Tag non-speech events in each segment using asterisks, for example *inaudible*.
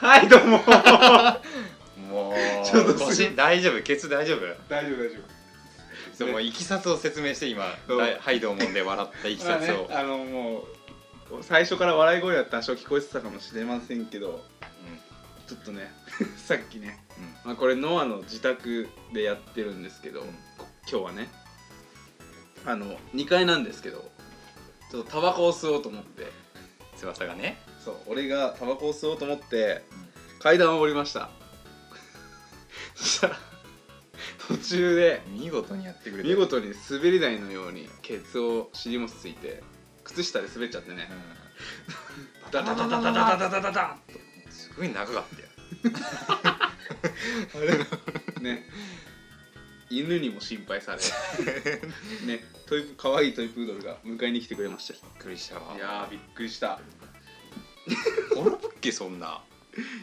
はいどうも。もうちょっとす腰大丈夫？ケツ大丈夫？大丈夫大丈そうもういきさつを説明して今はいどうもんで笑った *laughs* いきさつを、ねあのもう最初から笑い声は多少聞こえてたかもしれませんけどちょっとね *laughs* さっきね、まあ、これノアの自宅でやってるんですけど、うん。こ今日はねあの2階なんですけどちょっとタバコを吸おうと思って。翼がね、そう俺がタバコを吸おうと思って階段を降りました。そしたら途中で見事にやってくれた見事に滑り台のようにケツを尻もついて靴下で滑っちゃってね。うダダダダダダダダダダんすごい長かったよね犬にも心配されねトイプ可愛いトイプードルが迎えに来てくれましたびっくりしたわいやーびっくりした転ぶっけそんな。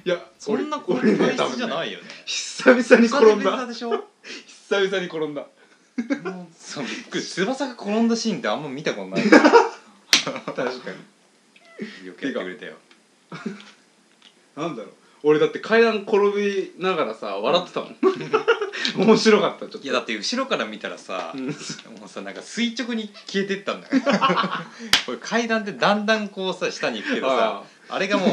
いやそんな俺転ぶ体質じゃいないよね。久々に転ん久々だでしょ？久々に転んだ。そうびっくり翼が転んだシーンってあんま見たことない。確かに。よくやってくれたよ。なんだろう。俺だって階段転びながらさ笑ってたもん。面白かったちょっと。いやだって後ろから見たらさ、うん。もうさなんか垂直に消えてったんだよ。*laughs* これ階段ってだんだんこうさ下に行くけどさあれがもう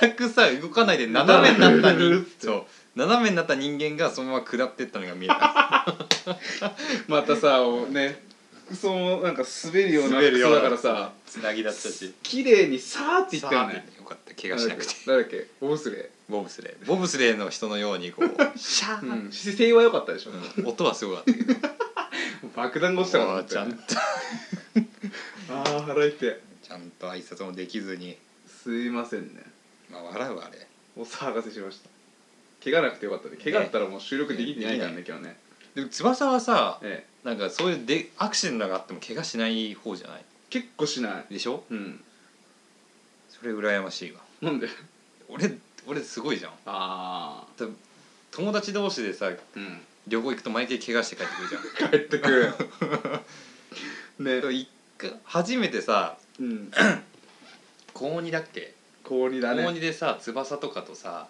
全くさ動かないで斜めになった人そう。斜めになった人間がそのまま下ってったのが見えた。またさね服装もなんか滑るような服装だからさつなぎだったし。綺麗にさーっていったよね。よかった。怪我しなくて。誰だっけ？ボブスレボブスレー。ボブスレーの人のようにこう *laughs* シャー、ーうん、姿勢は良かったでしょ、うん。音はすごかったけど。*laughs* 爆弾が落ちたかと思ったよ。ねちゃんと。*laughs* ああ腹痛いちゃんと挨拶もできずにすいませんね。まあ笑うわあれ。お騒がせしました。怪我なくてよかったね。怪我あったらもう収録できてないからねね今日ね。でも翼はさええ。なんかそういうでアクシデントがあっても怪我しない方じゃない？結構しない。でしょ？うん。それ羨ましいわ。なんで？俺俺すごいじゃん。あ多分友達同士でさあうん。旅行行くと毎回怪我して帰ってくるじゃん。*laughs* 帰ってくるね *laughs* でも一回初めてさうん *coughs* 高2だっけ？高2だ高ね2でさ翼とかとさ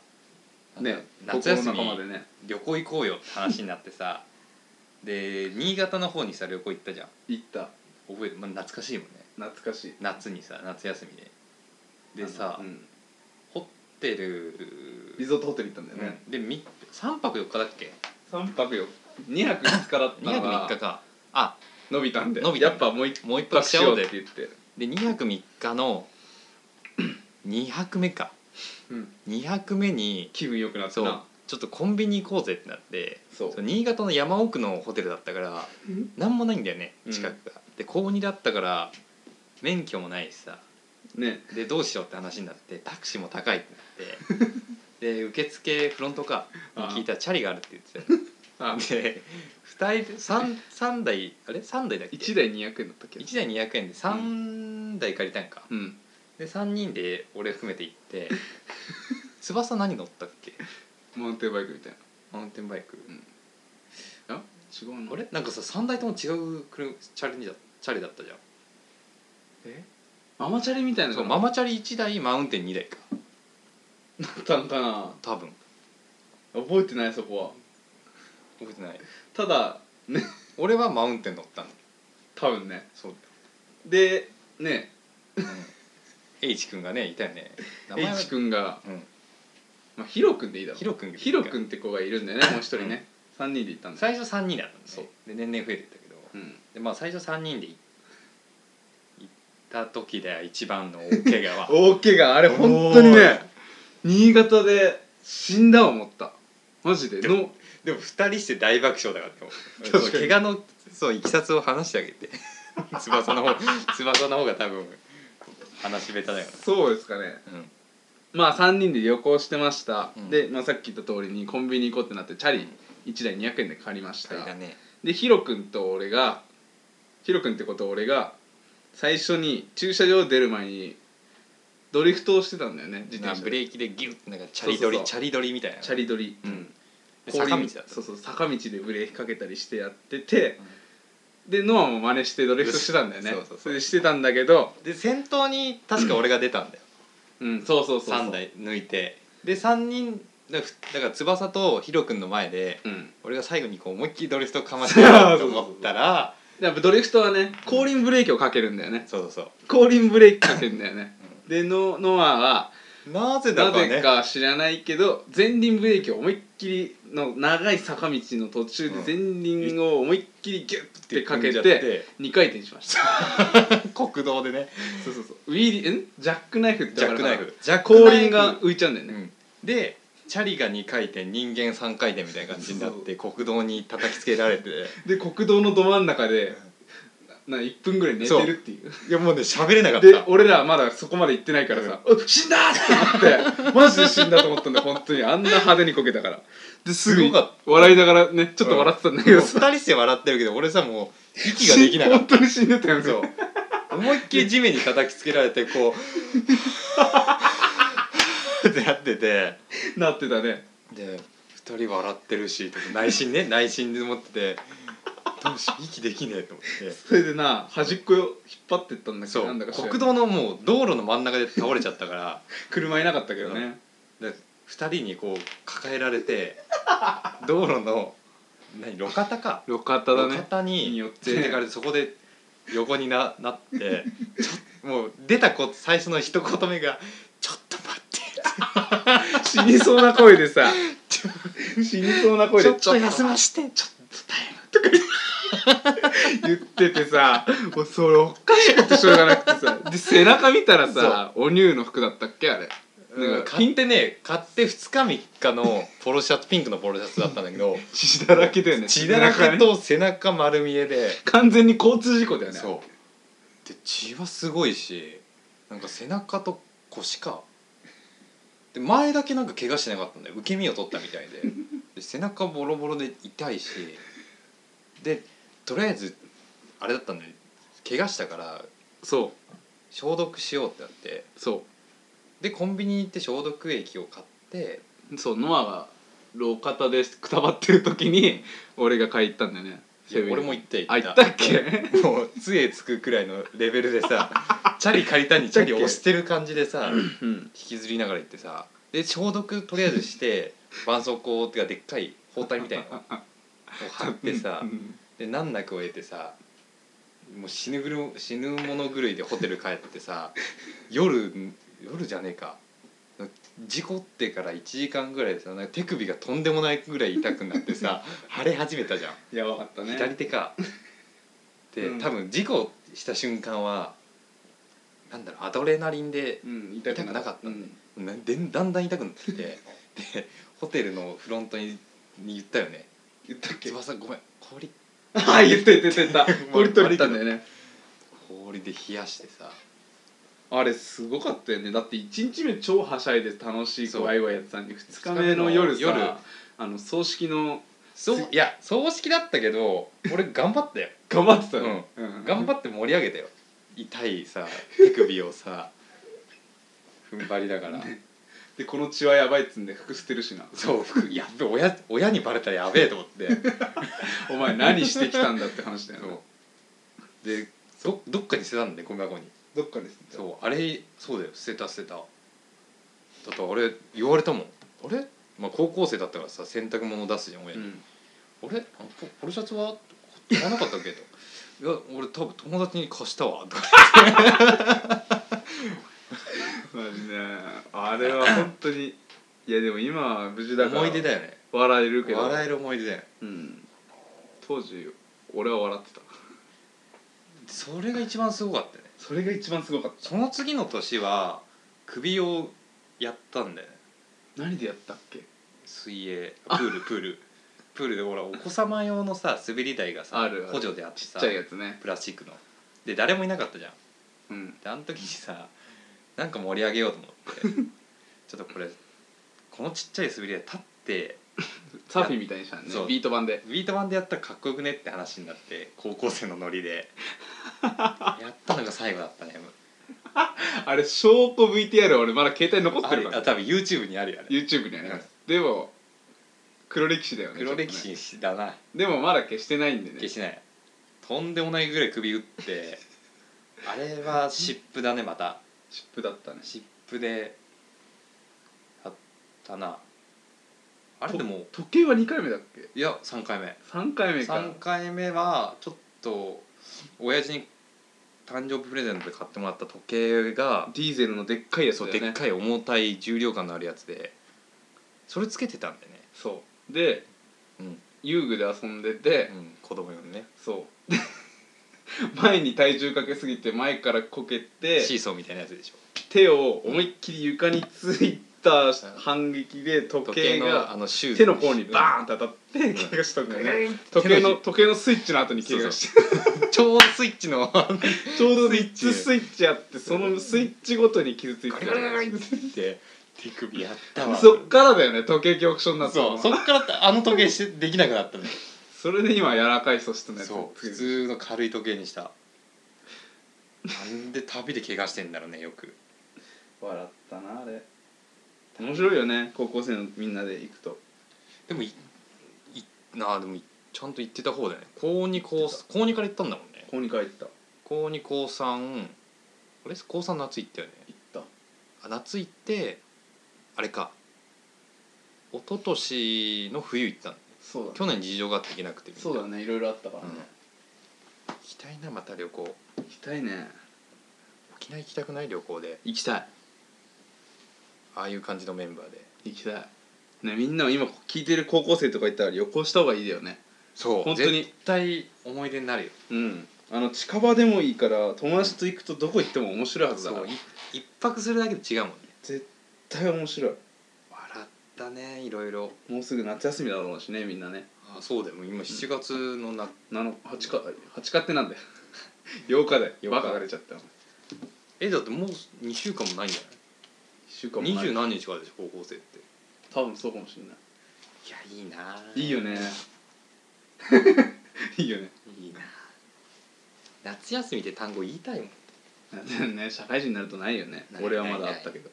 ね夏休み高校の仲間でね。旅行行こうよって話になってさ *laughs* で新潟の方にさ旅行行ったじゃん。行った。覚えて、まあ、懐かしいもんね。懐かしい。夏にさ夏休みで。でさ、うん。ホテルリゾートホテル行ったんだよね、うん。でみ3泊4日だっけ？三泊よ2泊5日だった2泊のが3日か。あ。伸びたんで。伸びたやっぱもう一もう一泊しよう泊しようでって言って。で2泊3日の2泊目か。うん。2泊目に気分良くなったそうなちょっとコンビニ行こうぜってなってそう。そう新潟の山奥のホテルだったから何もないんだよねうん。近くが、で高2だったから免許もないしさ。ね。でどうしようって話になってタクシーも高いってなって。*laughs* で受付フロントかに聞いたらチャリがあるって言ってた。*laughs* よあ。で2人で 3, 三台あれ？3台だっけ？1台200円だったっけ？1台200円で3台借りたんか、うんで3人で俺含めて行って。*laughs* 翼何乗ったっけ？マウンテンバイクみたいマウンテンバイク。なあ？違うのあれ？なんかさ3台とも違う車チャリだチャリだったじゃん。え？ママチャリみたいなそうママチャリ1台マウンテン2台か。だったんかな。多分。覚えてないそこは。覚えてない。ただね。俺はマウンテン乗ったの。多分ね。そうでね。うん、H 君がねいたよね。H 君がうん。まあヒロ君でいいだろ。ヒロ君がヒロ君って子がいるんだよねもう一人ね。3人で行ったんだ。よ最初3人だったんそう。で年々増えてったけど。うん。でまあ最初3人で行行った時では一番の大怪我は。*laughs* 大怪我あれ本当にね新潟で死んだ思った。マジで。のでも2人して大爆笑だからでも怪我のそういきさつを話してあげて。*laughs* 翼の方翼の方が多分話し下手だよそうですかね。まあ3人で旅行してました、うん。で、まあ、さっき言った通りにコンビニ行こうってなってチャリ1台200円で借りました。ね。でヒロ君と俺がヒロ君ってこと俺が最初に駐車場出る前にドリフトをしてたんだよね自転車で。ブレーキでギュッてなんかチャリドリそうそう。そうチャリドリみたいなチャリドリ、うん。で氷坂道だった。そうそう坂道でブレーキかけたりしてやってて、でノアも真似してドリフトしてたんだよね。そうそうそれでしてたんだけど。で先頭に確か俺が出たんだよ。うんそうそうそうそう。3台抜いて。で3人だからだから翼とヒロ君の前でうん。俺が最後にこう思いっきりドリフトかましてやろうと思ったらやっぱドリフトはね後輪ブレーキをかけるんだよね。そうそうそう。後輪ブレーキかけるんだよね。でノノアはなぜだなかね。ぜか知らないけど前輪ブレーキを思いっきりの長い坂道の途中で前輪を思いっきりギュッてかけてって。2回転しました。*laughs* 国道でね。そうそうそう。ウィーリーん？ジャックナイフってジャックナイわかるかなフ。ジャックナイフ後輪が浮いちゃうんだよね、うん。でチャリが2回転人間3回転みたいな感じになって国道に叩きつけられて。で国道のど真ん中でな1分ぐらい寝てるっていう。いやもうね喋れなかっでた俺らまだそこまで行ってないからさ「う死んだ!」って思って。マジで死んだと思ったんだよ本当に。あんな派手にこけたから。ですすごかった。笑いながらねちょっと笑ってたんだけど2さ、人して笑ってるけど俺さもう息ができなかっ本当に死んでたよそう。思いっきり地面に叩きつけられてこう *laughs* ってなってて。なってたね。で2人笑ってるし内心ね内心で思っててどうし息できねえと思ってそれでな端っこを引っ張ってったんだけ？そどなんだか国道のもう道路の真ん中で倒れちゃったから。車いなかったけどね、で2人にこう抱えられて道路の何路肩か？よかっただ路ね肩に連によって。れてかれてそこで横にななってちょもう出たこ最初の一言目が「ちょっと待って」*laughs* 死にそうな声でさ。*laughs* 死にそうな声で。ちょっと休ましてちょっ言っててさもうそれおかしくてしょうがなくてさで背中見たらさお乳の服だったっけあれ。なんか買ってね買って2日3日のポロシャツピンクのポロシャツだったんだけど *laughs* 血だらけだよね血だらけと背中丸見えで。完全に交通事故だよねそう。で血はすごいしなんか背中と腰か。で前だけなんか怪我してなかったんだよ。受け身を取ったみたいで。で背中ボロボロで痛いし。でとりあえずあれだったんだよ怪我したからそ消毒しようってなって。う。そでコンビニに行って消毒液を買ってうそうノアが路肩でくたばってる時に俺が買い行ったんだよね。いや俺も行ってあ行ったっけ？もう杖つくくらいのレベルでさ *laughs* チャリ借りたにチャリ押してる感じでさうん。引きずりながら行ってさで消毒とりあえずして *laughs* 絆創膏っていうかでっかい包帯みたいなのを貼ってさうん。で難なく終えてさもう死ぬぐる死ぬもの狂いでホテル帰ってさ *laughs* 夜夜じゃねえか。事故ってから1時間ぐらいでさ手首がとんでもないぐらい痛くなってさ *laughs* 腫れ始めたじゃん。やばかったね。左手か。で、うん。多分事故した瞬間はなんだろうアドレナリンでうん痛くなかったうん。なでだんだん痛くなってきてでホテルのフロントにに言ったよね「言ったっけ？翼ごめん氷はい言った言った。言った氷取ったんだよね。氷で冷やしてさ。あれすごかったよね。だって1日目超はしゃいで楽しいワイワイやってたのに2日目の夜さ夜。あの葬式のそういや葬式だったけど俺頑張ったよ。*laughs* 頑張ってたの、うん。頑張って盛り上げたよ。痛いさ手首をさ踏ん張りながら *laughs* でこの血はやばいっつんで服捨てるしな。そう服やっべ親親にバレたらやべえと思って。*laughs* お前何してきたんだって話だよね。でどどっかに捨てたんでゴミ箱に。どっかですそうあれそうだよ。捨てた捨てた。だってあれ言われたもん。あれ、まあ、高校生だったからさ洗濯物出すじゃん親に、うん。あれ？あのポポロシャツは？買わなかったっけ？と。いや俺多分友達に貸したわ。とか *laughs* マジねあれは本当に。いやでも今は無事だから。思い出だよね。笑えるけど。笑える思い出だようん。当時俺は笑ってた。それが一番すごかったよね。それが一番すごかった。その次の年は首をやったんだよね。何でやったっけ？水泳。プールプール。プールでほらお子様用のさ滑り台がさあるある。補助であってさちっちゃいやつね。プラスチックの。で誰もいなかったじゃん。うん。であの時にさなんか盛り上げようと思って *laughs* ちょっとこれこのちっちゃい滑り台立ってサーフィンみたいにしたのねそう。ビート板で。ビート板でやったらかっこよくねって話になって高校生のノリで。*laughs* やったのが最後だったねあれ証拠 VTR 俺まだ携帯残ってあるかあ多分 YouTube にあるよね YouTube にありますでも黒歴史だよね黒歴ちょっとね。史だなでもまだ消してないんでね。消しない。とんでもないぐらい首打って *laughs* あれは湿布だねまた湿布だったね。湿布でやっかな。あれでも時計は2回目だっけ？いや3回目。3回目か。3回目はちょっと親父に誕生日プレゼントで買ってもらった時計がディーゼルのでっかいやつだよね。そうでっかい重たい重量感のあるやつでそれつけてたんだよね。そう。でうん、遊具で遊んでて、うん、子供用にね。そう *laughs* *laughs* 前に体重かけすぎて前からこけてシーソーみたいなやつでしょ。手を思いっきり床についた反撃で時時計が手の甲にバーンって当たって怪我したんだよね時計の時計のスイッチの後に怪我して。ちょうどスイッチの。*laughs* ちょうどスイッ3チつスイッチあってそのスイッチごとに傷ついて。ガリガリって。手首やったわ。そっからだよね時計恐怖症になったそうのそっからあの時計してできなくなったのよそれで今柔らかい素質のやつそう普通の軽い時計にした。なんで旅で怪我してんだろうねよく。笑ったなあれ。面白いよね高校生のみんなで行くと。でもいいなあでもいちゃんと行ってた方だよね。高2高高2から行ったんだもんね。高2回行った。高2高3あれ？高3夏行ったよね。行った。あ夏行ってあれか。一昨年の冬行ったのそうだ去年事情があって行けな。くてそうだね。いろいろあったからね、行きたいなまた旅行。行きたいね。沖縄行きたくない旅行で。行きたい。ああいう感じのメンバーで。行きたい。ねみんなも今聞いてる高校生とかいったら旅行した方がいいだよね。そう。本当に。絶対思い出になるよ。うん。あの近場でもいいから友達と行くとどこ行っても面白いはずだから。そう。い一泊するだけで違うもんね。絶対面白いたねいろいろもうすぐ夏休みだろうしねみんなね。あそうだよ。もう今7月のな、7 8日8日ってなんだよ。*laughs* 8日だよ。8日。バカが出ちゃった1えだってもう2週間もないんじゃ週間もない。ない二十何日からでしょ高校生って。多分そうかもしれない。いやいいな。いいよね。*laughs* いいよね。いいな。夏休みって単語言いたいもん。*laughs* ね社会人になるとないよね。ない。俺はまだあったけど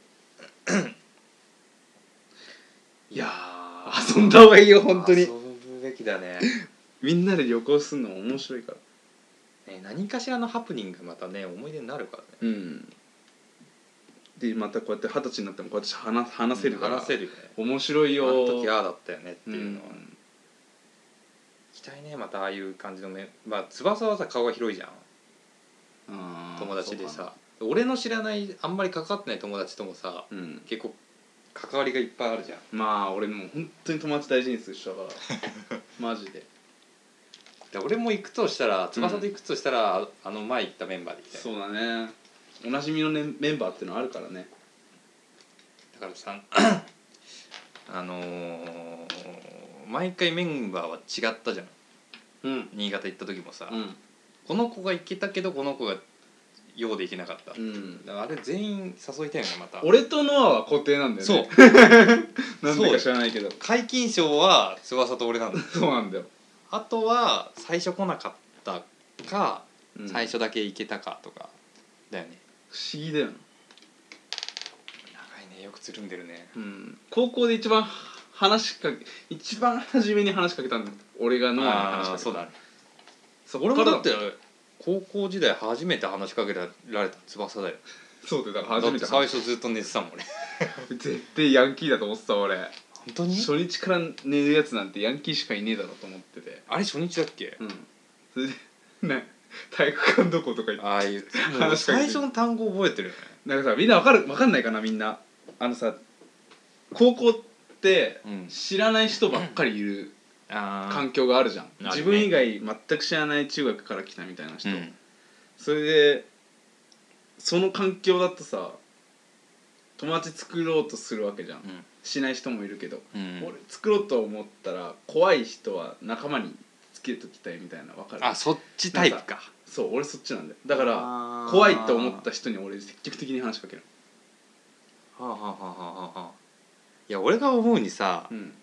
いや遊んだ方がいいよ本当に。遊ぶべきだね。みんなで旅行するのも面白いから。ね何かしらのハプニングがまたね思い出になるからね。うん。でまたこうやって二十歳になってもこうやって話話せるから、話せるよね。面白いあよの時ああだったよねってういうのは、行ん。きたいねまたああいう感じのメまあ翼はさ顔が広いじゃん。友達でさ。俺の知らないあんまり関わってない友達ともさうん。結構関わりがいっぱいあるじゃん。まあ俺もう本当に友達大事にする人だから。*laughs* マジで。で俺も行くとしたら翼と行くとしたら、あの前行ったメンバーで行きたい。そうだね。おなじみの、ね、メンバーっていうのあるからね。だからさ *clears throat* あのー毎回メンバーは違ったじゃん。うん。新潟行った時もさ、うん。この子が行けたけどこの子がようで行けなかった、うん。だからあれ全員誘いたいよねまた。俺とノアは固定なんだよそう。ね *laughs* なんでか知らないけど。皆勤賞は翼と俺なんだ *laughs* そうなんだよ、あとは最初来なかったか、うん。最初だけ行けたかとかだよね。不思議だよな、長いねよくつるんでるね。うん、高校で一番話しかけ一番初めに話しかけたんだ俺がノアに話しかけた。そうだね。そっから俺もだって高校時代初めて話しかけられた翼だよ。そうでだから初めてて最初ずっと寝てたもん俺。絶対ヤンキーだと思ってた俺。本当に？初日から寝るやつなんてヤンキーしかいねえだろうと思ってて。あれ初日だっけ？うん。それでね体育館どことか言って。ああいうもう話しかけて。最初の単語覚えてるよね。なんかさみんなわかるわかんないかなみんな。あのさ高校ってうん。知らない人ばっかりいるあ環境があるじゃん、ね。自分以外全く知らない中学から来たみたいな人、うん。それでその環境だとさ友達作ろうとするわけじゃん、しない人もいるけど、うん。俺作ろうと思ったら怖い人は仲間につけときたいみたいなわかる？あそっちタイプか。そう俺そっちなんだよ。だから怖いと思った人に俺積極的に話しかける。はあはあはあはあはあ。いや俺が思うにさ、うん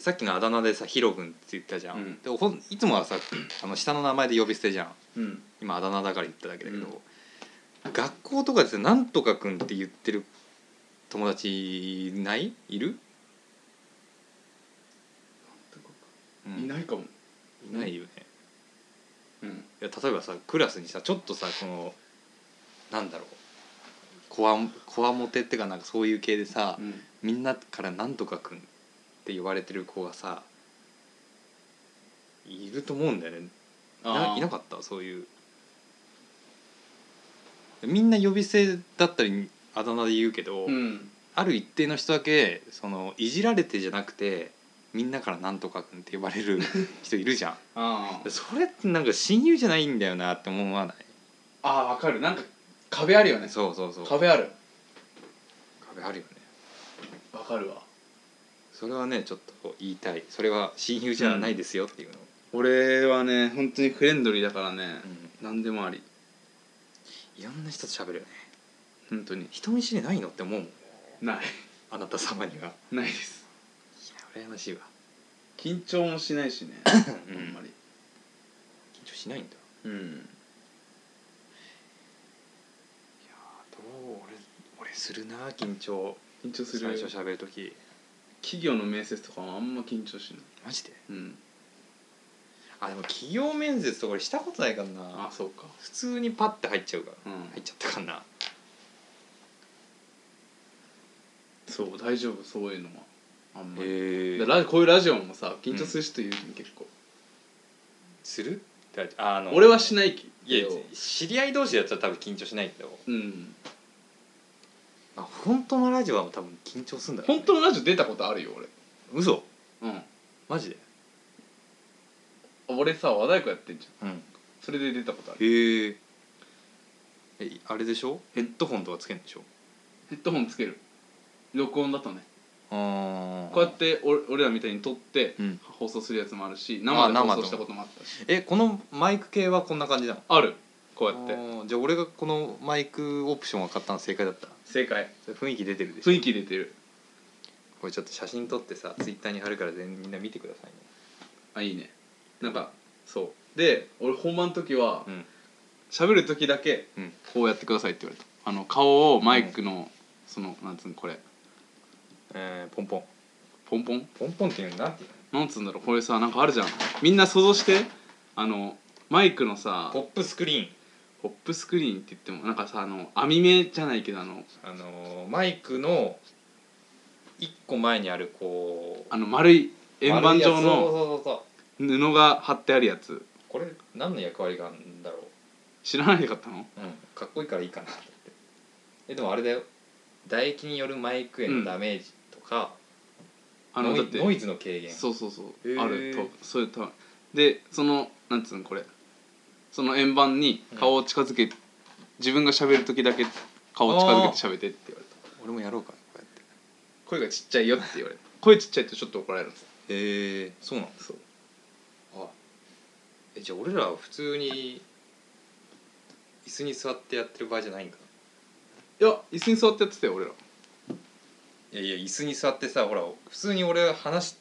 さっきのあだ名でさヒロ君って言ったじゃん、うん。でほんいつもはさ *clears throat* あの下の名前で呼び捨てじゃん。うん。今あだ名だから言っただけだけど、学校とかでさ「なんとか君」って言ってる友達ない？いる、うん。いないかも。いない？よね。うん。いや例えばさクラスにさちょっとさこのなんだろう。こわこわもてってかなんかそういう系でさ、うん。みんなから「なんとかくん」って呼ばれてる子がさいると思うんだよね。ないなかった？そういう。みんな呼び捨てだったりあだ名で言うけど、うん。ある一定の人だけそのいじられてじゃなくてみんなから「なんとかくん」って呼ばれる *laughs* 人いるじゃん。それってなんか親友じゃないんだよなって思わない？あーわかる。なんか壁あるよね。そうそうそう。壁ある。壁あるよね。わかるわそれはねちょっと言いたい。それは親友じゃないですよっていうのを、俺はね本当にフレンドリーだからねうん。何でもあり。いろんな人と喋るよね。本当に。人見知りないのって思うもん。ない。あなた様には。いないです。や羨ましいわ。緊張もしないしね。うん。あんまり。緊張しないんだ。うん。いやーどう俺俺するな緊張。緊張する。最初喋る時企業の面接とかもあんま緊張しない。マジで？うん。あでも企業面接とか俺したことないからな。あそうか。普通にパッて入っちゃうから、うん。入っちゃったかな。そう大丈夫。そういうのはあんまり。へだラこういうラジオもさ緊張する人いるじゃん結構。する？あの俺はしないけいやど知り合い同士だったら多分緊張しないけど。うんあ本当のラジオは多分緊張するんだろうね。本当のラジオ出たことあるよ嘘。俺うん。マジで？俺さ和太鼓やってんじゃん。うん。それで出たことある。へえ。えあれでしょ？ヘッドホンとかつけんでしょ？ヘッドホンつける。録音だとね。ああこうやって俺俺らみたいに撮ってうん。放送するやつもあるしあ生で生で放送したこともあったし。えこのマイク系はこんな感じなの？あるこうやって。じゃあ俺がこのマイクオプションを買ったの正解だった？正解。それ雰囲気出てるでしょ？雰囲気出てる。これちょっと写真撮ってさツイッターに貼るから全みんな見てくださいね。あいいね。なんかそう。で俺本番の時はうん。喋る時だけうん。こうやってくださいって言われた。あの顔をマイクのそのなんつうのこれ。えー、ポンポン。ポンポン？ポンポンっていうの？なんていうの？なんつうんだろう。これさなんかあるじゃん。みんな想像してあのマイクのさポップスクリーンポップスクリーンって言ってもなんかさあの網目じゃないけどあのあのーマイクの一個前にあるこうあの丸い円盤状丸いやつ。そうのそうそうそう。布が貼ってあるやつ。これ何の役割があるんだろ知らないかったの？う、うん、かっこいいからいいかなって。えでもあれだよ。唾液によるマイクへのダメージとか、ノイあのだってノイズの軽減。そうそうそう、へー。あるとそういうと。でそのなんつうのこれその円盤に顔を近づけ、自分が喋る時だけ顔を近づけて喋ってって言われた。俺もやろうかなこうやって。声がちっちゃいよって言われた声ちっちゃいとちょっと怒られるんですへえそうなのそうあえじゃあ俺らは普通に椅子に座ってやってる場合じゃないんかいや椅子に座ってやってたよ俺ら。ないやいや椅子に座ってさほら普通に俺は話し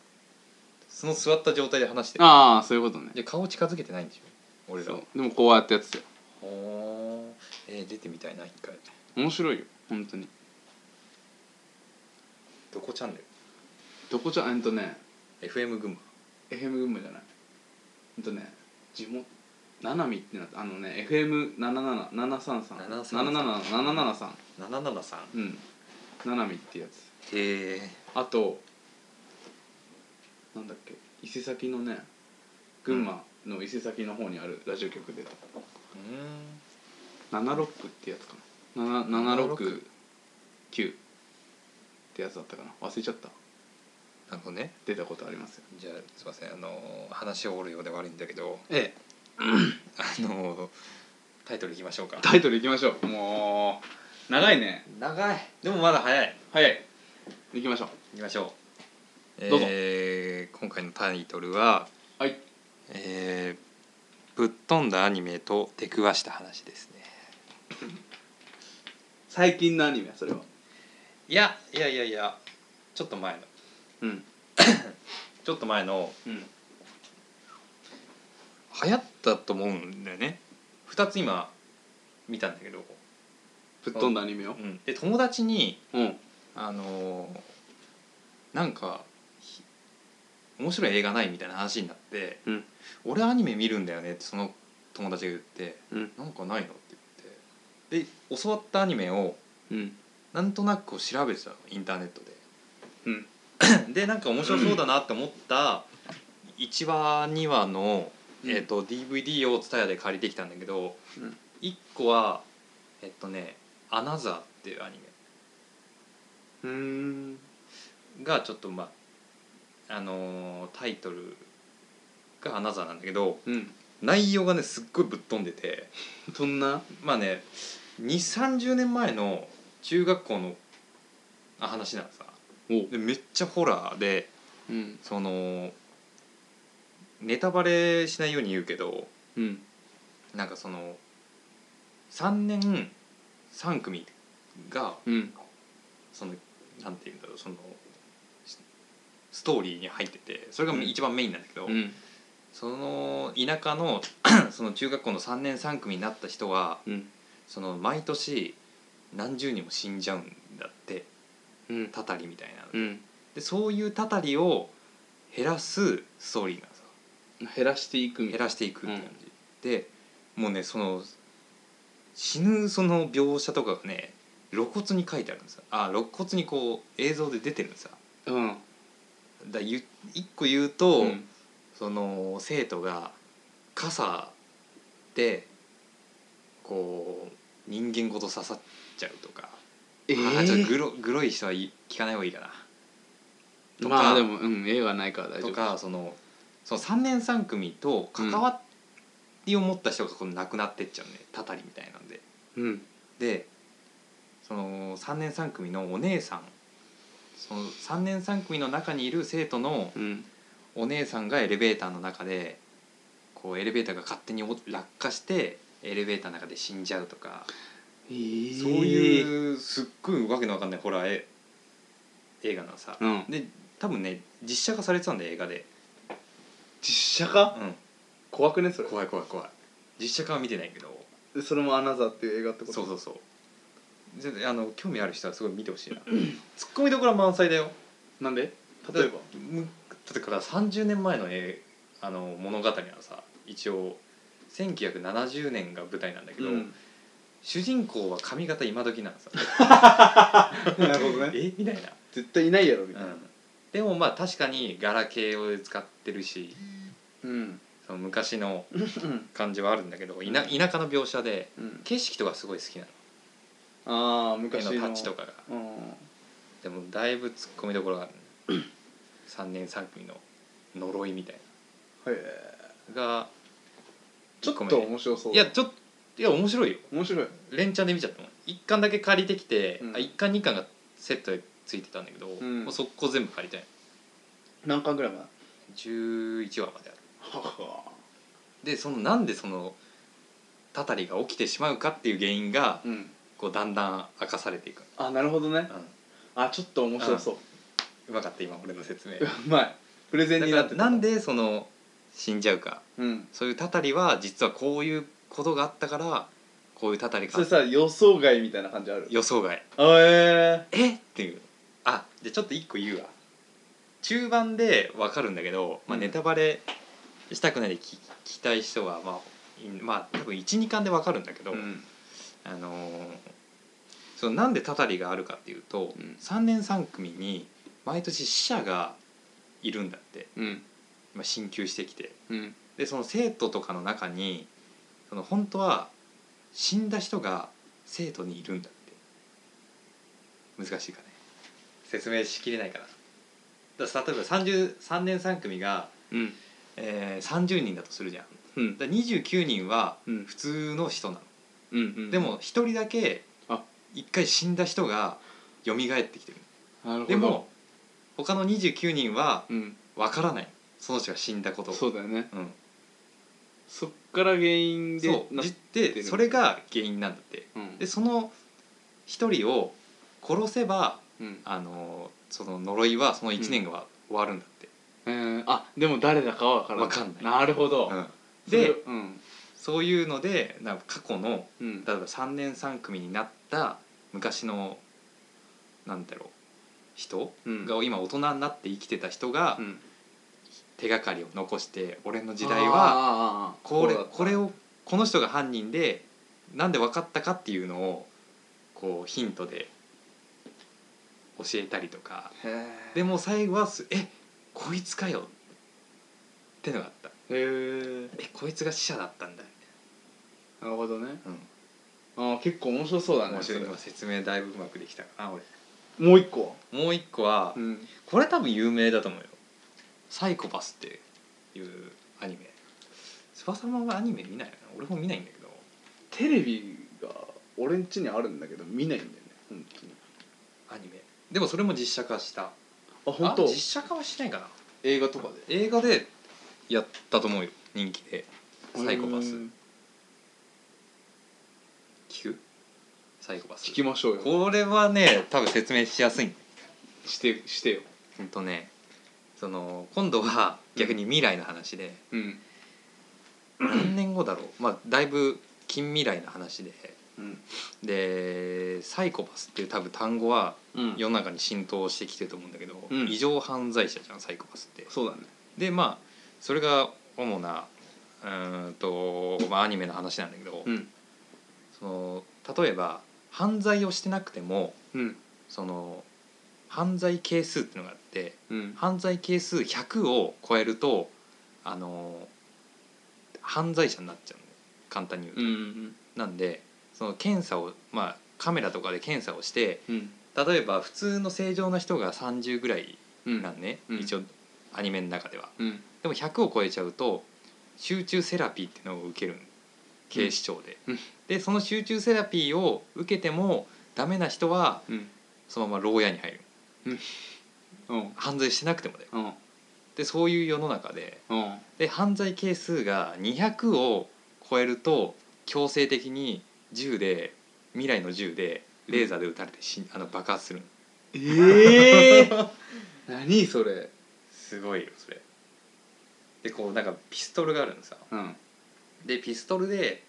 その座った状態で話してる。ああそういうことね。じゃあ顔近づけてないんでしょ？俺ら。はそう。でもこうやってやってたよ。ほー。えー、出てみたいな一回。面白いよ。本当に。どこチャンネル？どこじゃえっとね。FM 群馬。FM 群馬じゃない。えっとね地元。ななみってなあのね FM77733 777 773 773うん。ななみってやつ。へえあとなんだっけ。伊勢崎のね群馬の伊勢崎の方にあるラジオ局でうん。76ってやつかな。769ってやつだったかな。忘れちゃった。なるほどね。出たことありますよ。じゃあすいません。あのー話を折るようで悪いんだけど。ええ。*clears throat* あのータイトルいきましょうか。タイトルいきましょう。もう長いね。長い。でもまだ早い。早い。いきましょう。いきましょう。どうぞ。えー今回のタイトルははいえーぶっ飛んだアニメと出くわした話ですね。最近のアニメそれは？いやいやいやいやちょっと前の。うん。*coughs* ちょっと前のうん。流行ったと思うんだよね。2つ今見たんだけど、ぶっ飛んだアニメを？うん、で友達にうん。あのーなんかひ面白い映画ないみたいな話になって、うん。俺アニメ見るんだよねってその友達が言ってうん「なんかないの?」って言ってで教わったアニメをうん。なんとなくこう調べてたのインターネットで。うん。*coughs* でなんか面白そうだなって思った1話2話の、うん。えー、と DVD を TSUTAYA で借りてきたんだけど、うん。1個はえっとね「アナザー」っていうアニうん。メがちょっとまああのータイトルが「アナザー」なんだけどうん。内容がねすっごいぶっ飛んでてそんな？まあね2 3 0年前の中学校のあ話なんさお。でめっちゃホラーでうん。そのネタバレしないように言うけどうん。なんかその3年3組がうん。そのなんて言うんだろうそのスストーリーに入っててそれが一番メインなんだけど、うん。その田舎の *clears throat* その中学校の3年3組になった人はうん。その毎年何十人も死んじゃうんだってうん。たたりみたいなの。うん。でそういうたたりを減らすストーリーなんですよ。減らしていく。減らしていくって感じ、でもうねその死ぬその描写とかがね露骨に書いてあるんですよ。あ露骨にこう映像で出てるんですよ。うんだゆ一個言うと、うん。その生徒が傘でこう人間ごと刺さっちゃうとか、えあちょっとーグログロい人はい聞かない方がいいかな。とか。まあでもうん絵がないから大丈と夫かそのその3年3組と関わりを持った人がこう亡くなってっちゃうね。たたりみたいなんで。うん。でその3年3組のお姉さんその3年3組の中にいる生徒のうん。お姉さんがエレベーターの中でこうエレベーターが勝手に落下してエレベーターの中で死んじゃうとか、えー。そういうすっごいわけのわかんないホラーえ映画なのさ、うん。で多分ね実写化されてたんだよ映画で、実写化？うん、怖くねそれ。怖い怖い怖い。実写化は見てないけど。でそれも「アナザー」っていう映画ってこと？そうそうそうあの興味ある人はすごい見てほしいな。ツッコミどころは満載だよ。なんで？例えば？む例えば30年前の絵あの物語はさ一応1970年が舞台なんだけど、うん。主人公は髪型今時なんさ *laughs* なるほどね。*laughs* え？みたいな、絶対いないやろみたいな。うん、でもまあ確かにガラケーを使ってるしうん。その昔のうん。感じはあるんだけど田田舎の描写でうん。景色とかすごい好きなああの。絵昔ののタッチとかが。うん。でもだいぶツッコミどころがある、ね、3年3組の呪いみたいへえ。ながちょっと面白そう。いやちょっといや面白いよ。面白い。連チャンで見ちゃったもん。1巻だけ借りてきて、うん。あ1巻2巻がセットでついてたんだけど、ん。もう速攻全部借りたい。何巻ぐらいまで11話まである。は。でそのなんでそのたたりが起きてしまうかっていう原因がうんこうだんだん明かされていく、あなるほどね。うあちょっと面白そう。うまかった今俺の説明。う *laughs* まいプレゼンになってなんでその死んじゃうか。うん。そういうたたりは実はこういうことがあったからこういうたたりが。それさ予想外みたいな感じある。予想外。あええ？っていう。あじゃあちょっと一個言うわ。中盤で分かるんだけど、まあ、うん。ネタバレしたくないで聞聞きたい人はまあいまあ多分12巻で分かるんだけど、ーうんあのーそのなんでたたりがあるかっていうと、うん。3年3組に毎年死者がいるんだって、うん。まあ、進級してきて。うん。でその生徒とかの中にその本当は死んだ人が生徒にいるんだって。難しいかね。説明しきれないかなだから例えば30 3年3組が、うん。えー、30人だとするじゃん。うん。だから29人はうん。普通の人なの、うんうん。でも1人だけあ。1回死んだ人が蘇ってきてる。なるほど。でも他の29人はうん。分からない。その人が死んだことを。そうだよね。うん、そっから原因でそう。じなてる。でそれが原因なんだって。うん。でその一人を殺せばうん。あのその呪いはその1年が終わるんだって、えーあでも誰だかは分からない。わかんない。なるほど。うん。それでうんそういうのでなんか過去のうん。例えば3年3組になった昔のなんだろう人うん。が今大人になって生きてた人がうん。手がかりを残して俺の時代ははこれこれをこの人が犯人でなんで分かったかっていうのをこうヒントで教えたりとか。へでも最後はす「えこいつかよ」ってのがあった。へえ「えこいつが死者だったんだ」なるほどね。みたいな、ああ結構面白そうだうん、ね説明だいぶうまくできた。かな俺もう一個もう一個は、うん。これ多分有名だと思うよ「サイコパス」っていうアニメ。翼さんはアニメ見ないよな俺も見ないんだけど。テレビが俺ん家にあるんだけど見ないんだよね本当に。アニメ。でもそれも実写化した。あ本当？あ実写化はしないかな。映画とかで。映画でやったと思うよ。人気で。サイコパスうん聞くサイコパス。聞きましょうよ。これはね多分説明しやすい。してしてよ。ほんとねその今度は逆に未来の話で、うん。何年後だろう。まあだいぶ近未来の話で。うん。でサイコパスっていう多分単語はうん。世の中に浸透してきてると思うんだけど、うん。異常犯罪者じゃんサイコパスって。そうだね。でまあそれが主なうーんと、まあ、アニメの話なんだけど、うん。その例えば犯罪をしてなくてもうん。その犯罪係数っていうのがあってうん。犯罪係数100を超えるとあの犯罪者になっちゃうの。簡単に言うと。うんなんでその検査をまあカメラとかで検査をしてうん。例えば普通の正常な人が30ぐらいうん。なんね、うん。一応アニメの中では。うん。でも100を超えちゃうと集中セラピーっていうのを受ける警視庁で、うん。でその集中セラピーを受けてもダメな人はうん。そのまま牢屋に入る。うん。犯罪してなくてもだよ。うん。でそういう世の中でうん。で犯罪係数が200を超えると強制的に銃で未来の銃でレーザーで撃たれて死んあの爆発するの。ええ *laughs* 何それ。すごいよそれ。でこうなんかピストルがあるのさ。うんでピストルで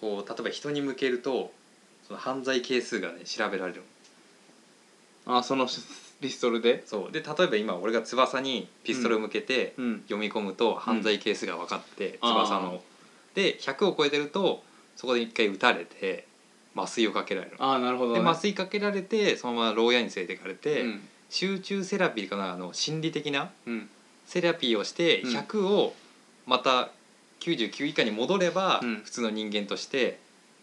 こう例えば人に向けるとその犯罪係数がね調べられる。のあそのピストルで？そう。で例えば今俺が翼にピストルを向けてうん。読み込むと犯罪係数が分かって、あー翼の。で100を超えてるとそこで一回撃たれて麻酔をかけられる。のああなるほどね。で麻酔かけられてそのまま牢屋に連れてかれて、うん。集中セラピーかなあの心理的なうん。セラピーをしてうん。100をまた99以下に戻ればうん。普通の人間として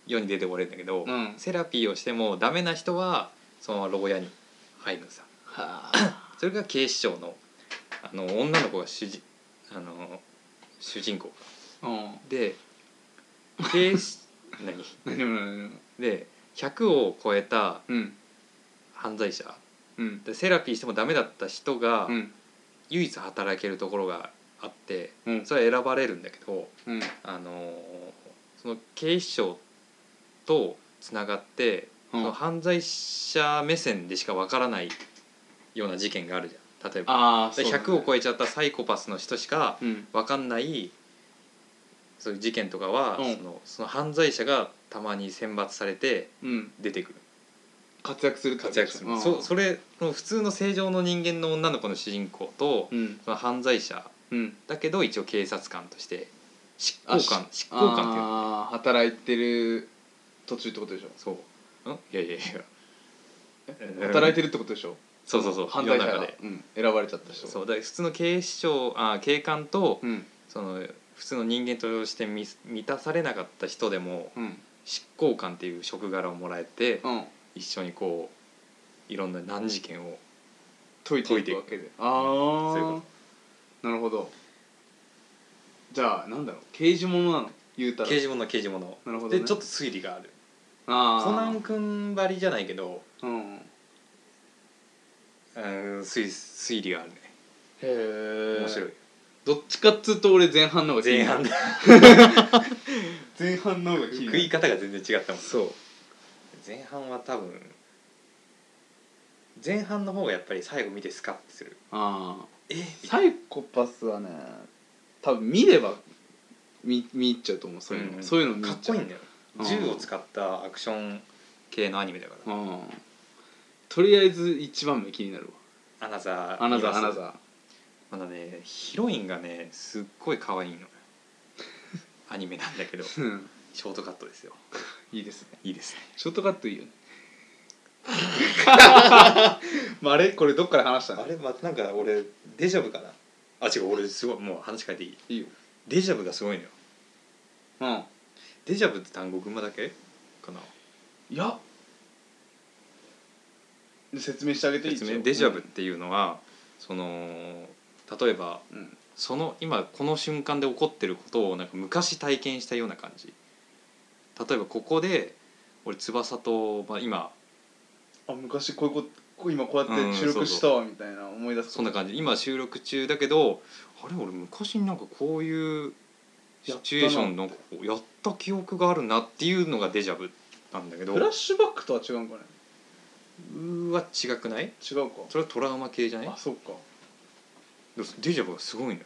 世に出てこれるんだけど、うん。セラピーをしてもダメな人はそのまま牢屋に入るのさはあ。*clears throat* それが警視庁のあの女の子が主人あの主人公うん。で警視 *laughs* 何？何も何もで100を超えたうん。犯罪者。うん。でセラピーしてもダメだった人がうん。唯一働けるところがあってうん。それは選ばれるんだけど、うん。あのーその警視庁とつながって、うん。その犯罪者目線でしかわからないような事件があるじゃん。例えば、ね。100を超えちゃったサイコパスの人しかうん。わかんないそういう事件とかは、うん。そのその犯罪者がたまに選抜されてうん。出てくる。活躍する活躍する、うん。そそれの普通の正常の人間の女の子の主人公と、うん。その犯罪者うん。だけど一応警察官として執行官。執行官っていう。のあー働いてる途中ってことでしょ？そう。ん？いやいやいや。働いてるってことでしょ？そうそうそう。犯罪者の中で。うん。選ばれちゃった人。そう。だから普通の警視庁あ警官と、うん。その普通の人間として満満たされなかった人でもうん。執行官っていう職柄をもらえて、うん。一緒にこういろんな難事件を解いていくわけで。ああそういうこなるほど。じゃあなんだろう。刑事物なの？言うたら。刑事物刑事物、なるほどね。でちょっと推理がある。ああコナン君ばりじゃないけどうん。へうん推推理があるね。え面白い。どっちかっつうと俺前半の方が気に前半。*laughs* 前半の方が気にな食るい方が全然違ったもん。そう。前半は多分前半の方がやっぱり最後見てスカッとする。ああえ？サイコパスはね多分見れば見見入っちゃうと思うそういうの、んそういうの見か入っちゃう。っこいいんだよ。うん。銃を使ったアクション系のアニメだから。うん。とりあえず一番目気になるわ。アナザー。アナザーアナー。ザまだねヒロインがねすっごい可愛いの *laughs* アニメなんだけど。ーうん。ショートカットですよ。*laughs* いいですね。いいですね。ショートカットいいよね *laughs* まあ、あれこれどっから話したの？あれまなんか俺デジャブかな？あ違う俺すごいもう話変えていい？いいよ。デジャブがすごいのよ。うん。デジャブって単語群馬だけ？かな？いや。説明してあげていい？説明？デジャブっていうのは、その例えばうん。その今この瞬間で起こってることをなんか昔体験したような感じ。例えばここで俺翼と、まあ、今あ昔こういうこと今こうやって収うん録したわみたいな思い出すそんな感じ。今収録中だけどあれ俺昔になんかこういうシチュエーションなんかこうやった記憶があるなっていうのがデジャブなんだけど。フラッシュバックとは違うんかね？うーわ違くない？違うか。それはトラウマ系じゃない？あそうか。デジャブがすごいのよ。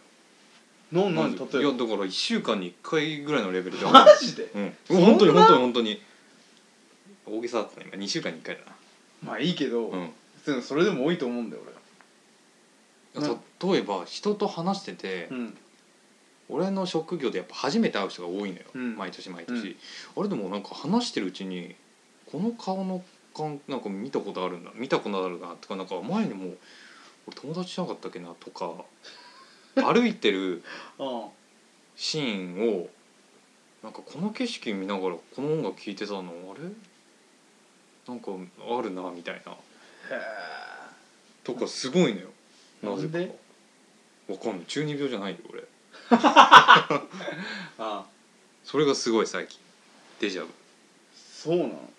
なんなん例えば？いやだから1週間に1回ぐらいのレベルでマジで？うん。本当に本当に本当に。大げさだったね。今2週間に1回だまあいいけど、なうん。でもそれでも多いと思うんだよ例えば人と話してて、俺うん。俺の職業でやっぱ初めて会う人が多いのよ、うん。毎年毎年、うん。あれでもなんか話してるうちにこの顔の感なんか見たことあるんだ見たことあるなとかなんか前にも俺友達じゃなかったっけなとか *laughs* 歩いてるあ。シーンをなんかこの景色見ながらこの音楽聴いてたのあれ？なんかあるなみたいな。とかすごいのよ。なぜか。わかんない。中二病じゃないよ俺。*laughs* えあ。それがすごい最近。デジャそうなの？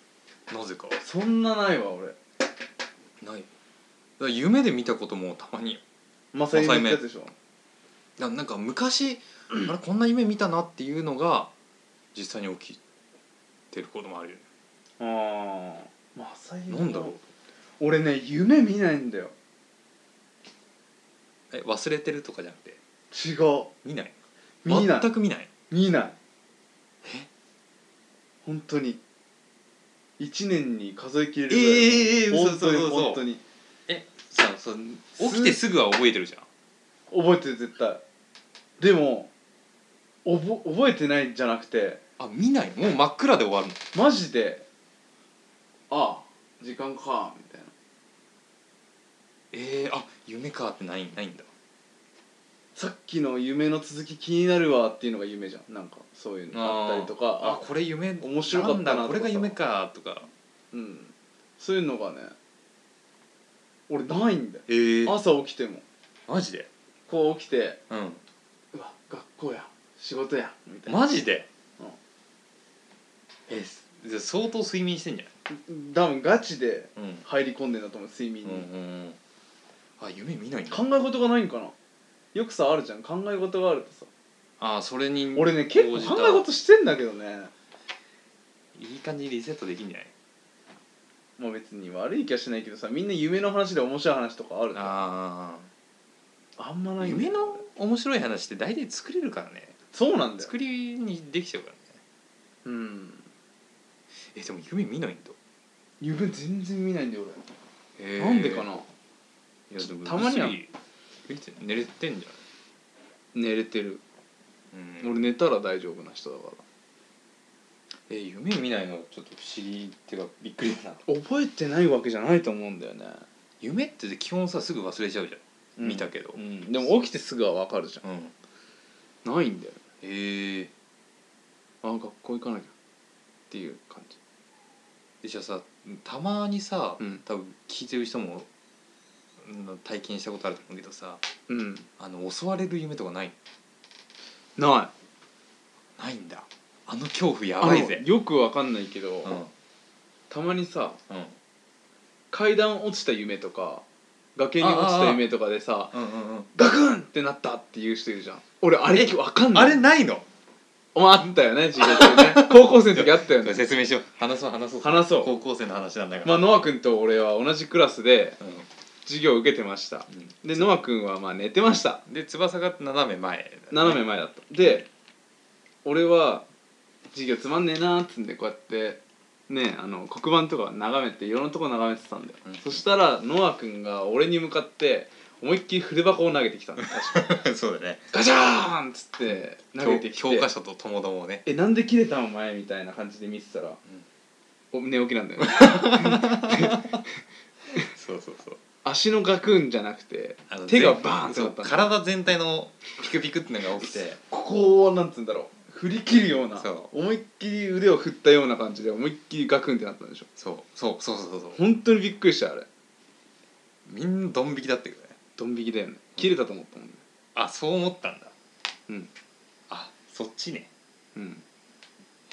ブなぜか。そんなないわ俺。ない。だ夢で見たこともたまにマサイのやつでしょ？だなんか昔、あれこんな夢見たなっていうのが実際に起きてることもあるよね。ああマサイなんだろう。俺ね夢見ないんだよ。え忘れてるとかじゃなくて？違う。見ない？見ない。全く見ない？見ない。え？本当に。一年に数えきれるええぐらい嘘嘘嘘。本当に。えさあ起きてすぐは覚えてるじゃん。覚えてる絶対。でもおぼ覚えてないんじゃなくて。あ見ない？もう真っ暗で終わるの。マジでああ時間かみたいな。えー、あ夢かってないないんだ。さっきの夢の続き気になるわっていうのが夢じゃん。なんかそういうのあったりとか。あこれ夢面白かったなとか。これが夢かとか。うん。そういうのがね俺ないんだよ。えー、朝起きても。マジで？こう起きてうん。うわ学校や。仕事や。みたいな。マジで、うん。えじゃあ相当睡眠してんじ多分ガチで入り込んでんだと思う睡眠に、うんうんうん。あ夢見ないんだ。考え事がないんかな。よくさあるじゃん。考え事があるとさ。あそれに俺ね結構考え事してんだけどね。いい感じにリセットできんじゃない？まあ別に悪い気はしないけどさみんな夢の話で面白い話とかあるじゃん。ああんまないんだ夢よの面白い話って大体作れるからね。そうなんだよ。作りにできちゃうからね。うん。えでも夢見ないんだ夢全然見ないんだよへ俺なんでかな？いやでもたまには。寝れてんじ寝れてる。ゃん、うん、俺寝たら大丈夫な人だかえ夢見ないのちょっと不思議っていうかびっくりだな。ら覚えてないわけじゃないと思うんだよね、夢って基本さすぐ忘れちゃうじゃん、うん。見たけど。うん、でも起きてすぐは分かるじゃうんん。ないんだよ。へえ。あ学校行かなきゃっていう感じ。でじゃあさたまにさ、うん。多分聞いてる人もうん体験したことあると思うけどさうん。あの襲われる夢とかない？なないんだ。あの恐怖いやばいぜ。よくわかんないけど、うん。たまにさうん。階段落ちた夢とか崖に落ちた夢とかでさうんうんうん。ガクンってなったっていう人いるじゃん。俺あれわかんない。あれないの？お前あったよね授業中ね。*laughs* 高校生の時あったよね。説明しよう。話そう話そう。話そう。高校生の話なんだから。まあノア君と俺は同じクラスでう授業を受けてました。ん。でノア君はまあ寝てました。うんで翼が斜め前だね。斜め前だった。で俺は授業つまんねえなーっつんでこうやってねあの黒板とか眺めていろんなとこ眺めてたんだよ、うん。そしたらノア君が俺に向かって思いっきり筆箱を投げてきたの。確 *laughs* かそうだね。ガチャーンっつって投げてきて。教科書とともどもね。えなんで切れたんお前みたいな感じで見てたら、お寝起きなんだよね。*laughs* そうそうそう。足のガクンじゃなくてあの手がバーンってなったの体全体のピクピクってのが起きて。ここをなんつうんだろう。振り切るようなそ思いっきり腕を振ったような感じで思いっきりガクンってなったんでしょ。そう。そうそうそうそう本当にびっくりしたあれ。みんなドン引きだったけどねドン引きだよね。切れたと思ったもんね。あそう思ったんだ。うん。あそっちね。うん。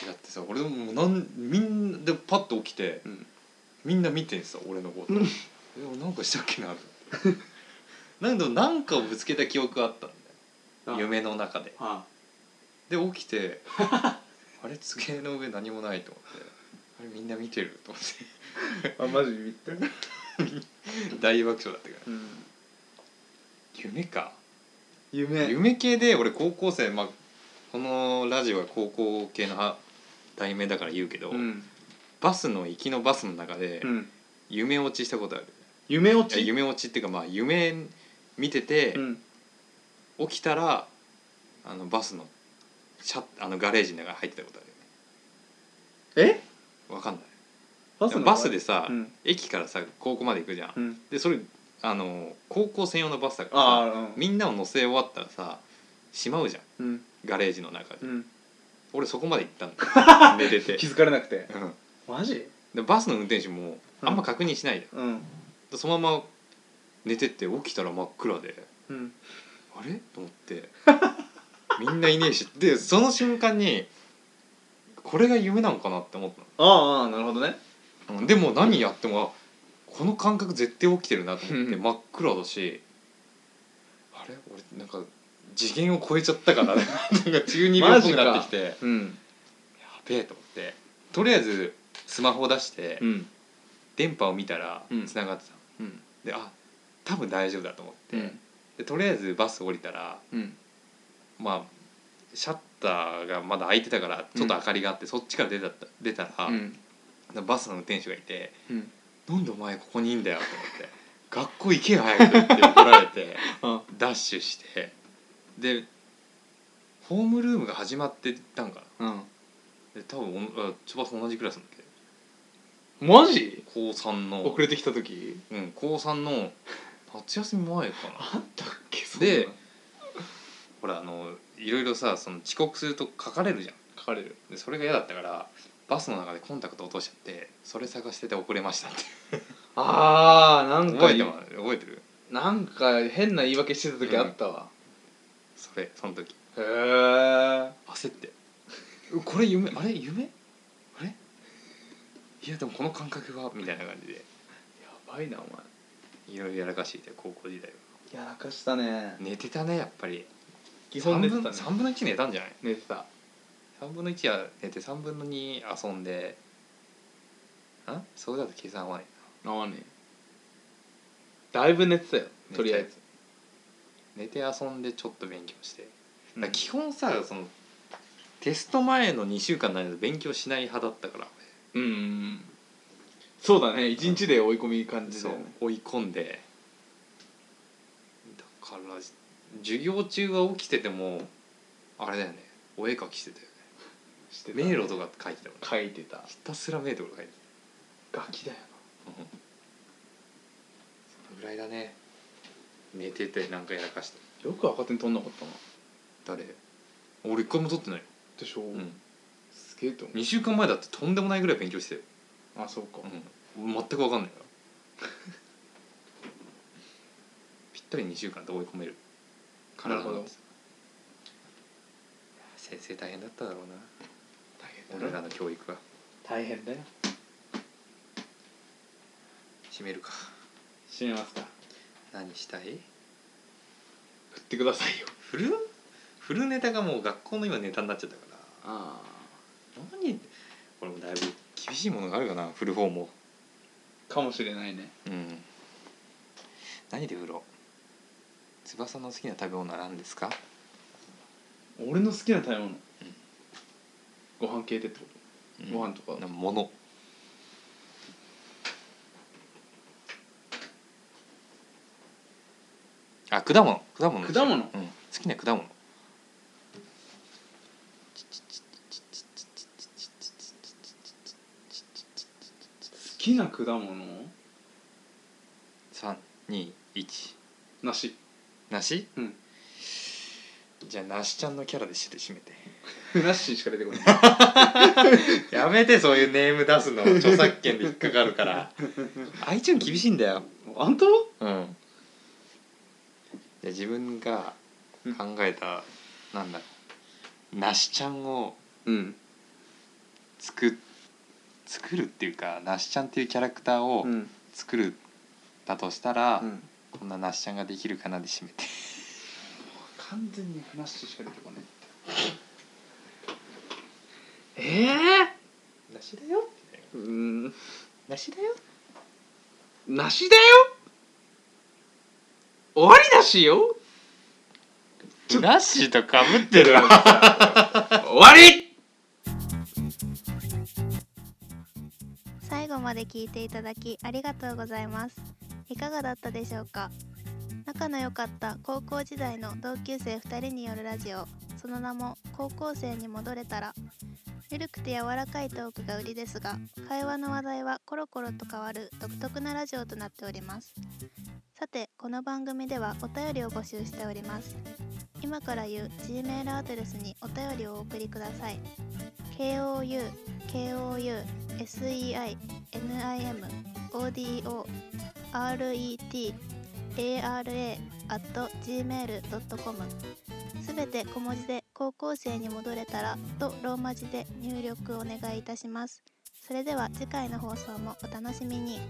だってさ俺もなんみんなでパッと起きてうん。みんな見てんさ俺のこと。うん。え俺なんかしたっけなと思って。*laughs* なんでもなんかをぶつけた記憶があったんだよ。夢の中で。あ。で起きて *laughs* あれ机の上何もないと思って。あれみんな見てると思って。*laughs* あマジビビった。大爆笑だったけどうん夢か。夢。夢系で俺高校生まあこのラジオは高校系のは題名だから言うけど、うん。バスの行きのバスの中でうん。夢落ちしたことある、いや夢落ち？夢落ちっていうかまあ夢見てて、うん。起きたらあのバスのシャッあのガレージの中に入ってたことあるよね。え？わかんない。ババスでさ、うん。駅からさ高校まで行くじゃん、うん。でそれあの高校専用のバスだからあさあみんなを乗せ終わったらさしまうじゃん。うん。ガレージの中で、うん。俺そこまで行ったんだ *laughs* 寝てて。気づかれなくて。うん。マジ？でバスの運転手もあんま確認しないで、うん。でそのまま寝てって起きたら真っ暗でうん。あれ？と思って。みんないねえし。でその瞬間にこれが夢なのかなって思ったああなるほどね。の、うん。でも何やってもあこの感覚絶対起きてるなと思ってうん。真っ暗だしあれ？俺なんか次元を超えちゃったから *laughs* なんか中二病っぽくなってきて。やうん。べえと思って。とりあえずスマホを出してうん。電波を見たらうん。繋がってたの。うん。であ多分大丈夫だと思って、うん。でとりあえずバス降りたらうん。まあシャッターがまだ開いてたからちょっと明かりがあって、そっちから出た出たら、うん。バスの運転手がいてうん「なんでお前ここにいんだよ」と思って「学校行けよ早く」って怒られてあ *laughs* ダッシュしてでホームルームが始まってたんかな。うん。で多分おあつばさ同じクラスなんだけど。マジ？高3の。遅れてきた時？うん高3の夏休み前かな。あったっけ？でほらあのいろいろさその遅刻すると書かれるじゃん。書かれる。でそれが嫌だったからバスの中でコンタクト落としちゃってそれ探してて遅れましたってああなんか覚えてます覚えてる？なんか変な言い訳してた時あったわ、それその時。へえ焦って。うこれ夢？あれ？夢？あれ？いやでもこの感覚はみたいな感じで。やばいなお前。いろいろやらかしていて高校時代は。やらかしたね。寝てたねやっぱり。基本寝てたね。3分の1寝たんじゃない？寝てた3分の1は寝て3分の2遊んであ？そうだと計算合わないああねだいぶ寝てたよなとりあえず。寝て遊んでちょっと勉強して。うん。だから基本さそのテスト前の2週間の間勉強しない派だったからうんうんうん。そうだね一日で追い込み感じそうだよね追い込んで。だから授業中は起きててもあれだよねお絵描きしてたよ。ねしてた。ね迷路とか書いてたもんね。書いてた。ひたすら迷路とか書いてガキだよた、うん、そのぐらいだね。寝ててなんかやらかしたなよく赤点取んなかったな。誰？俺一回も取ってない。よ、でしょ、うん、すげえと思2週間前だってとんでもないぐらい勉強してうあそうか、たよ、うん、全く分かんないから *laughs* ぴったり2週間で追い込める。なるほど。先生大変だっただろうな俺らの教育は。大変だよ。締めるか。閉めますか。何したい？振ってくださいよ。フルフルネタがもう学校の今ネタになっちゃったから。あ何？これもだいぶ厳しいものがあるかな。フルフォーも。あかもしれないね。うん。何で売ろう？翼の好きな食べ物は何ですか？俺の好きな食べ物、ご飯系でってこと？ご飯とか？なものあ果物。果物果物？うん、好きな果物。きな果物？321梨。梨？うん。じゃあ梨ちゃんのキャラで締めてふなっしーしか出てこない。*laughs* やめてそういうネーム出すの。著作権で引っかかるから。iTunes 厳しいんだよ。本当？うん。で自分が考えた、なんだろう。梨ちゃんをうん。作作るっていうか梨ちゃんっていうキャラクターをうん。作るだとしたら、うん。こんな梨ちゃんができるかなで締めて。完全にふなっしーしか出てこないええ梨だよ。ー、うん。梨だよ。梨だよ？終わりだしよ？ラッシーとかぶってる。終わり！最後まで聞いていただきありがとうございます。いかがだったでしょうか？仲の良かった高校時代の同級生2人によるラジオ。その名も高校生に戻れたら。緩くて柔らかいトークが売りですが会話の話題はコロコロと変わる独特なラジオとなっております。さてこの番組ではお便りを募集しております。今から言う Gmail アドレスにお便りをお送りください。KOU KOU SEI NIM ODO RET ara.gmail.com すべて小文字で高校生に戻れたらとローマ字で入力お願いいたします。それでは次回の放送もお楽しみに。